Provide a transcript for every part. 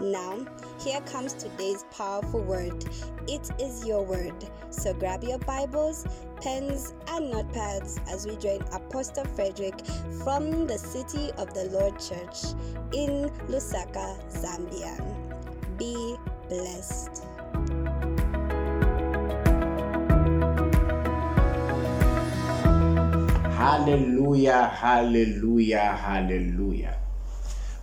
Now, here comes today's powerful word. It is your word. So grab your Bibles, pens, and notepads as we join Apostle Frederick from the City of the Lord Church in Lusaka, Zambia. Be blessed. Hallelujah, hallelujah, hallelujah.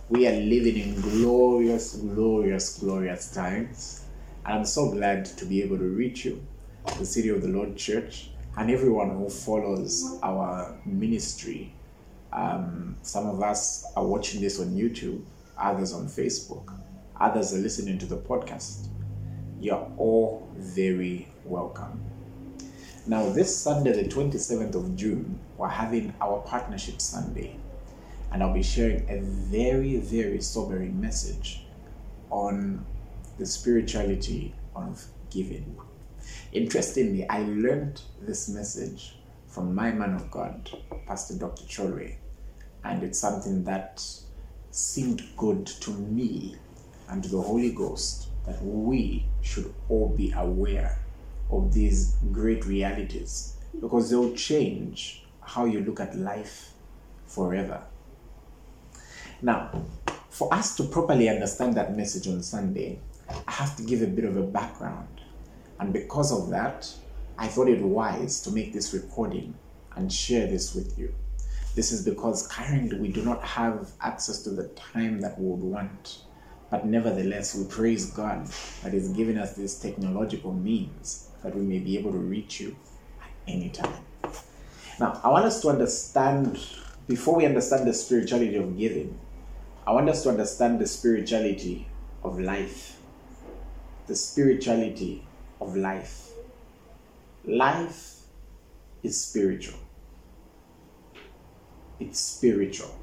We are living in glorious, glorious, glorious times. And I'm so glad to be able to reach you, the City of the Lord Church, and everyone who follows our ministry. Um, some of us are watching this on YouTube, others on Facebook, others are listening to the podcast. You're all very welcome. Now, this Sunday, the 27th of June, we're having our Partnership Sunday. And I'll be sharing a very, very sobering message on the spirituality of giving. Interestingly, I learned this message from my man of God, Pastor Dr. Cholwe, and it's something that seemed good to me and to the Holy Ghost that we should all be aware of these great realities because they'll change how you look at life forever. Now, for us to properly understand that message on Sunday, I have to give a bit of a background. And because of that, I thought it wise to make this recording and share this with you. This is because currently we do not have access to the time that we would want. But nevertheless, we praise God that He's given us these technological means that we may be able to reach you at any time. Now, I want us to understand, before we understand the spirituality of giving, I want us to understand the spirituality of life. The spirituality of life. Life is spiritual. It's spiritual.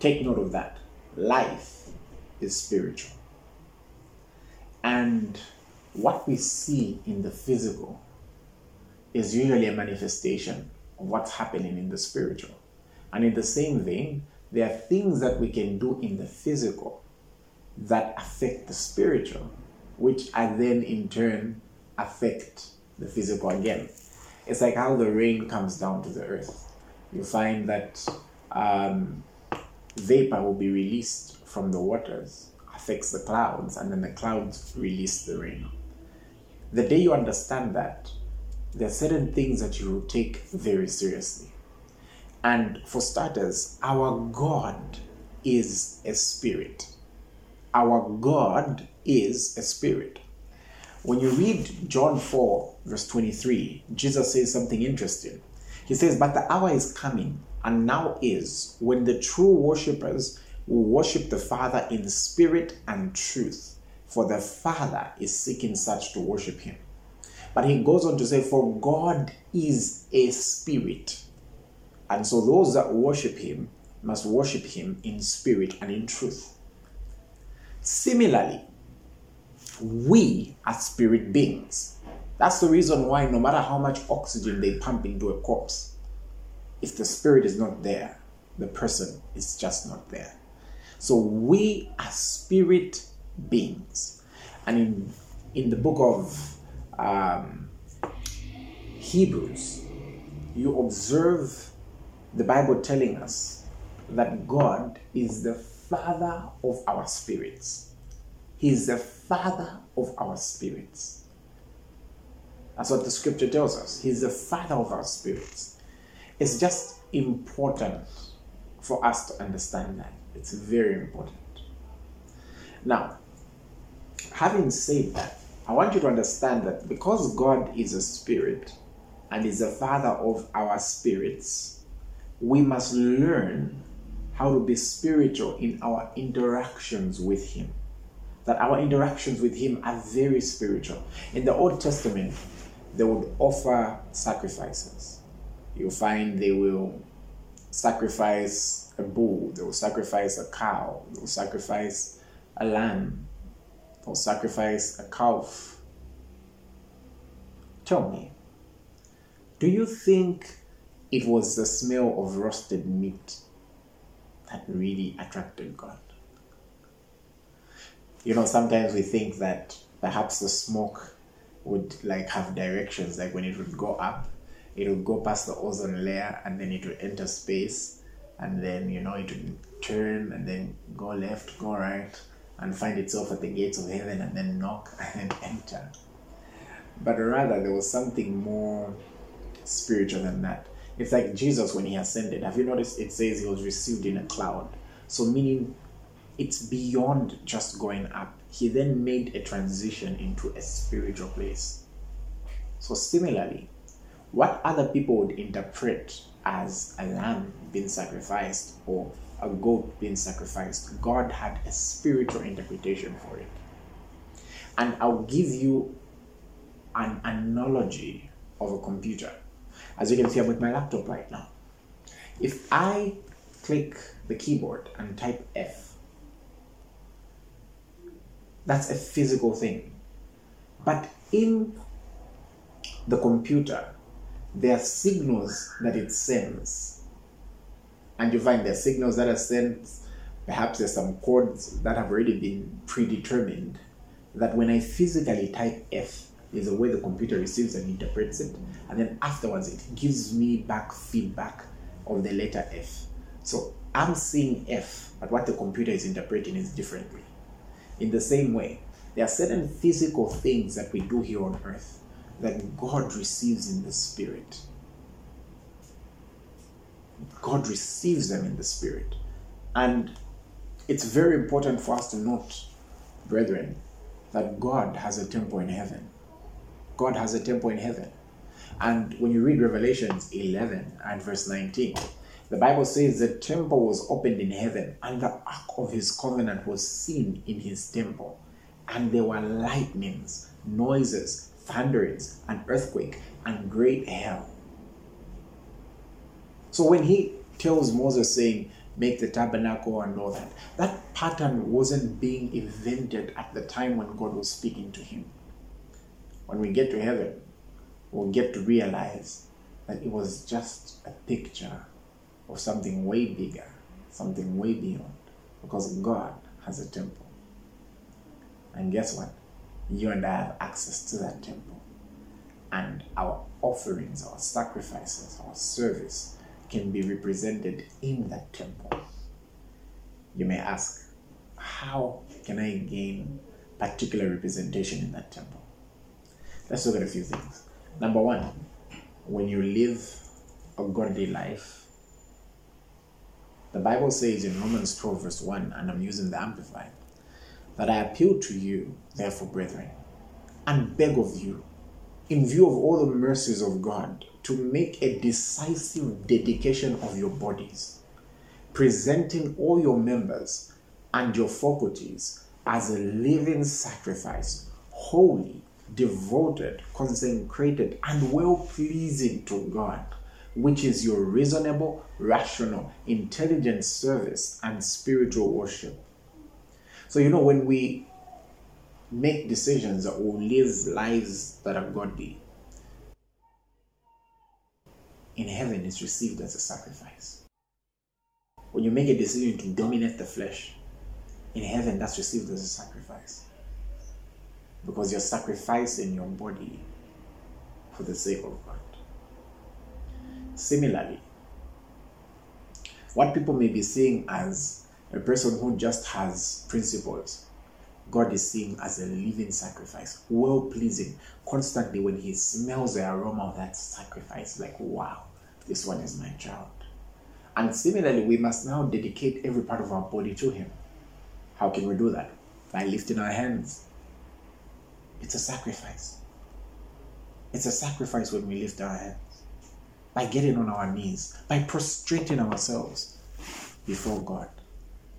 Take note of that. Life is spiritual. And what we see in the physical is usually a manifestation of what's happening in the spiritual. And in the same vein, there are things that we can do in the physical that affect the spiritual, which are then in turn affect the physical again. It's like how the rain comes down to the earth. You find that um, vapor will be released from the waters, affects the clouds, and then the clouds release the rain. The day you understand that, there are certain things that you will take very seriously. And for starters, our God is a spirit. Our God is a spirit. When you read John 4, verse 23, Jesus says something interesting. He says, But the hour is coming, and now is, when the true worshippers will worship the Father in spirit and truth, for the Father is seeking such to worship him. But he goes on to say, For God is a spirit. And so those that worship him must worship him in spirit and in truth. Similarly, we are spirit beings. That's the reason why, no matter how much oxygen they pump into a corpse, if the spirit is not there, the person is just not there. So we are spirit beings. And in, in the book of um, Hebrews, you observe the Bible telling us that God is the father of our spirits. He is the father of our spirits. That's what the scripture tells us. He's the father of our spirits. It's just important for us to understand that It's very important. Now, having said that, I want you to understand that because God is a spirit and is the father of our spirits, we must learn how to be spiritual in our interactions with Him. That our interactions with Him are very spiritual. In the Old Testament, they would offer sacrifices. You'll find they will sacrifice a bull, they will sacrifice a cow, they will sacrifice a lamb, they'll sacrifice a calf. Tell me, do you think it was the smell of roasted meat that really attracted God? You know, sometimes we think that perhaps the smoke would like have directions, like when it would go up, it would go past the ozone layer and then it would enter space and then you know it would turn and then go left, go right, and find itself at the gates of heaven and then knock and then enter. But rather there was something more spiritual than that. It's like Jesus when he ascended. Have you noticed it says he was received in a cloud? So meaning it's beyond just going up. He then made a transition into a spiritual place. So similarly, what other people would interpret as a lamb being sacrificed or a goat being sacrificed, God had a spiritual interpretation for it. And I'll give you an analogy of a computer. As you can see, I'm with my laptop right now. If I click the keyboard and type F, that's a physical thing. But in the computer, there are signals that it sends. And you find there are signals that are sent, perhaps there's some codes that have already been predetermined. That when I physically type F, is the way the computer receives and interprets it. And then afterwards, it gives me back feedback of the letter F. So I'm seeing F, but what the computer is interpreting is differently. In the same way, there are certain physical things that we do here on earth that God receives in the spirit. God receives them in the spirit. And it's very important for us to note, brethren, that God has a temple in heaven. God has a temple in heaven. And when you read Revelations 11 and verse 19, the Bible says the temple was opened in heaven and the ark of his covenant was seen in his temple. And there were lightnings, noises, thunderings, an earthquake, and great hail. So when he tells Moses, saying, Make the tabernacle and all that, that pattern wasn't being invented at the time when God was speaking to him. When we get to heaven, we'll get to realize that it was just a picture of something way bigger, something way beyond, because God has a temple. And guess what? You and I have access to that temple. And our offerings, our sacrifices, our service can be represented in that temple. You may ask, how can I gain particular representation in that temple? Let's look at a few things. Number one, when you live a godly life, the Bible says in Romans 12, verse 1, and I'm using the Amplified, that I appeal to you, therefore, brethren, and beg of you, in view of all the mercies of God, to make a decisive dedication of your bodies, presenting all your members and your faculties as a living sacrifice, holy, devoted, consecrated, and well pleasing to God, which is your reasonable, rational, intelligent service and spiritual worship. So, you know, when we make decisions that will live lives that are godly, in heaven it's received as a sacrifice. When you make a decision to dominate the flesh, in heaven that's received as a sacrifice because you're sacrificing your body for the sake of God. Similarly, what people may be seeing as a person who just has principles, God is seeing as a living sacrifice, well pleasing. Constantly, when He smells the aroma of that sacrifice, like, wow, this one is my child. And similarly, we must now dedicate every part of our body to Him. How can we do that? By lifting our hands. It's a sacrifice. It's a sacrifice when we lift our hands. By getting on our knees, by prostrating ourselves before God,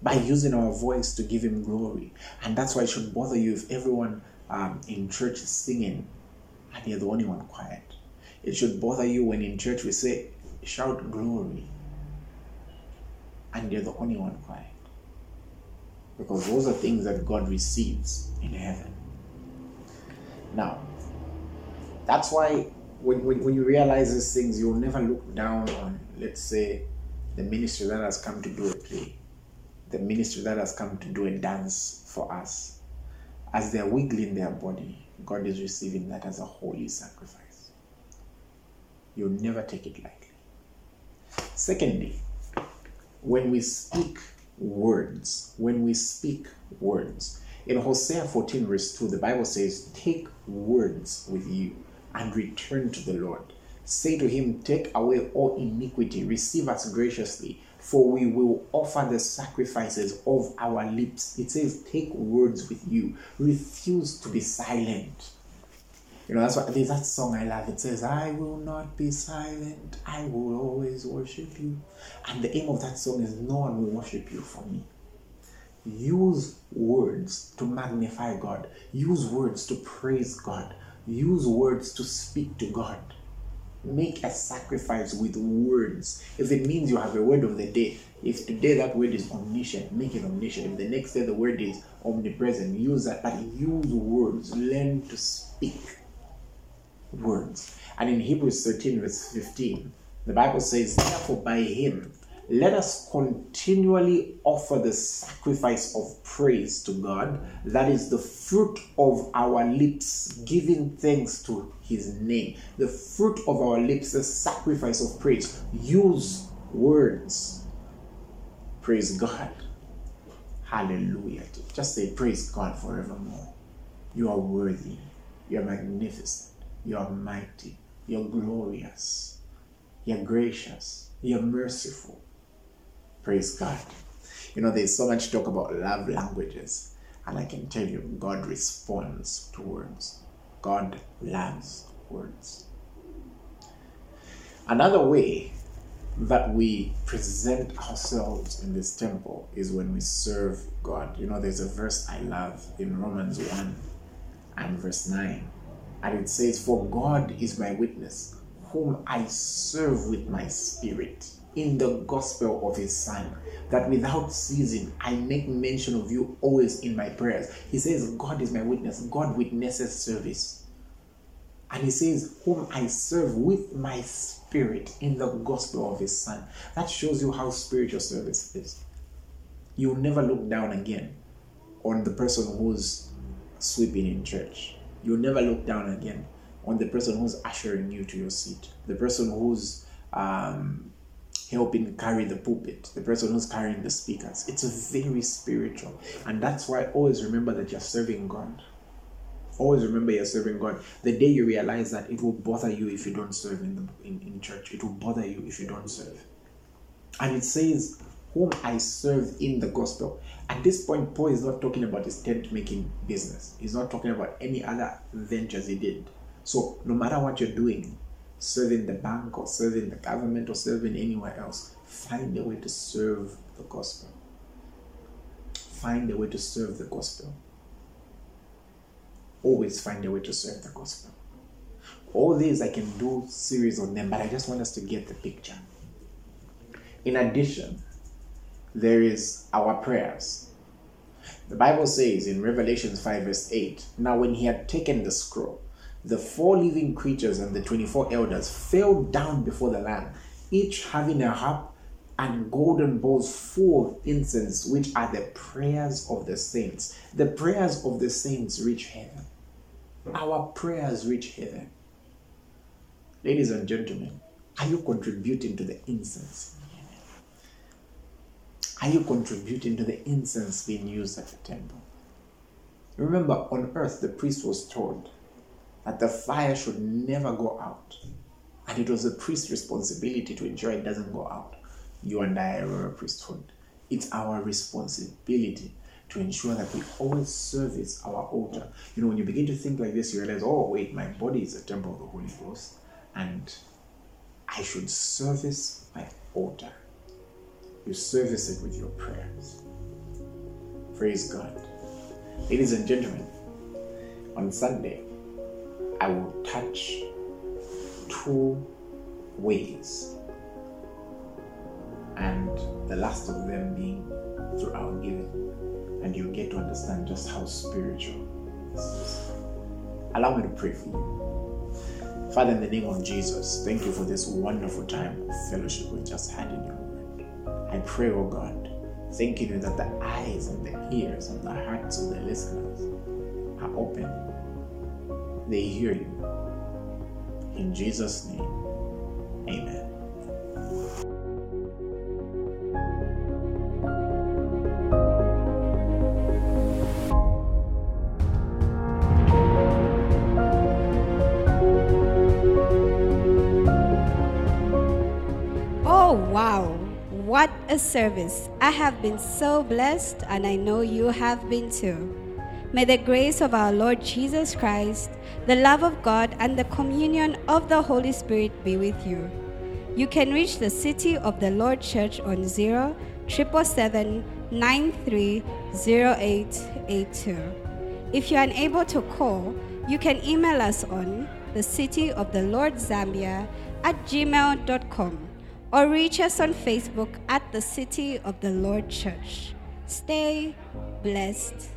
by using our voice to give Him glory. And that's why it should bother you if everyone um, in church is singing and you're the only one quiet. It should bother you when in church we say, shout glory, and you're the only one quiet. Because those are things that God receives in heaven. Now, that's why when, when, when you realize these things, you'll never look down on, let's say, the ministry that has come to do a play, the ministry that has come to do a dance for us. As they're wiggling their body, God is receiving that as a holy sacrifice. You'll never take it lightly. Secondly, when we speak words, when we speak words, in Hosea 14, verse 2, the Bible says, Take words with you and return to the Lord. Say to him, Take away all iniquity, receive us graciously, for we will offer the sacrifices of our lips. It says, Take words with you, refuse to be silent. You know, that's why there's that song I love. It says, I will not be silent, I will always worship you. And the aim of that song is, No one will worship you for me. Use words to magnify God, use words to praise God, use words to speak to God. Make a sacrifice with words. If it means you have a word of the day, if today that word is omniscient, make it omniscient. If the next day the word is omnipresent, use that. But use words. Learn to speak words. And in Hebrews 13, verse 15, the Bible says, Therefore, by him, let us continually offer the sacrifice of praise to God, that is the fruit of our lips, giving thanks to his name. The fruit of our lips, the sacrifice of praise. Use words. Praise God. Hallelujah. Just say, Praise God forevermore. You are worthy. You are magnificent. You are mighty. You're glorious. You're gracious. You're merciful. Praise God. You know, there's so much talk about love languages, and I can tell you, God responds to words. God loves words. Another way that we present ourselves in this temple is when we serve God. You know, there's a verse I love in Romans 1 and verse 9 and it says, For God is my witness, whom I serve with my spirit in the gospel of his Son, that without ceasing I make mention of you always in my prayers. He says, God is my witness. God witnesses service. And he says, Whom I serve with my spirit in the gospel of his Son. That shows you how spiritual service is. You'll never look down again on the person who's sweeping in church You'll never look down again on the person who's ushering you to your seat, the person who's um, helping carry the pulpit, the person who's carrying the speakers. It's very spiritual. And that's why always remember that you're serving God. Always remember you're serving God. The day you realize that it will bother you if you don't serve in, the, in, in church, it will bother you if you don't serve. And it says, Whom I serve in the gospel. At this point, Paul is not talking about his tent making business. He's not talking about any other ventures he did. So, no matter what you're doing, serving the bank or serving the government or serving anywhere else, find a way to serve the gospel. Find a way to serve the gospel. Always find a way to serve the gospel. All these I can do series on them, but I just want us to get the picture. In addition, there is our prayers. The Bible says in Revelation 5, verse 8 Now, when he had taken the scroll, the four living creatures and the 24 elders fell down before the Lamb, each having a harp and golden bowls full of incense, which are the prayers of the saints. The prayers of the saints reach heaven. Our prayers reach heaven. Ladies and gentlemen, are you contributing to the incense? Are you contributing to the incense being used at the temple? Remember, on earth, the priest was told that the fire should never go out. And it was the priest's responsibility to ensure it doesn't go out. You and I are a priesthood. It's our responsibility to ensure that we always service our altar. You know, when you begin to think like this, you realize, oh, wait, my body is a temple of the Holy Ghost, and I should service my altar. You service it with your prayers. Praise God. Ladies and gentlemen, on Sunday, I will touch two ways, and the last of them being through our giving and you'll get to understand just how spiritual this is. Allow me to pray for you. Father, in the name of Jesus, thank you for this wonderful time of fellowship we just had in your word. I pray, oh God, thanking you that the eyes and the ears and the hearts of the listeners are open. They hear you. In Jesus' name, amen. Oh, wow. What a service! I have been so blessed, and I know you have been too. May the grace of our Lord Jesus Christ, the love of God, and the communion of the Holy Spirit be with you. You can reach the City of the Lord Church on 0 If you are unable to call, you can email us on the City of the Lord Zambia at gmail.com or reach us on Facebook at the City of the Lord Church. Stay blessed.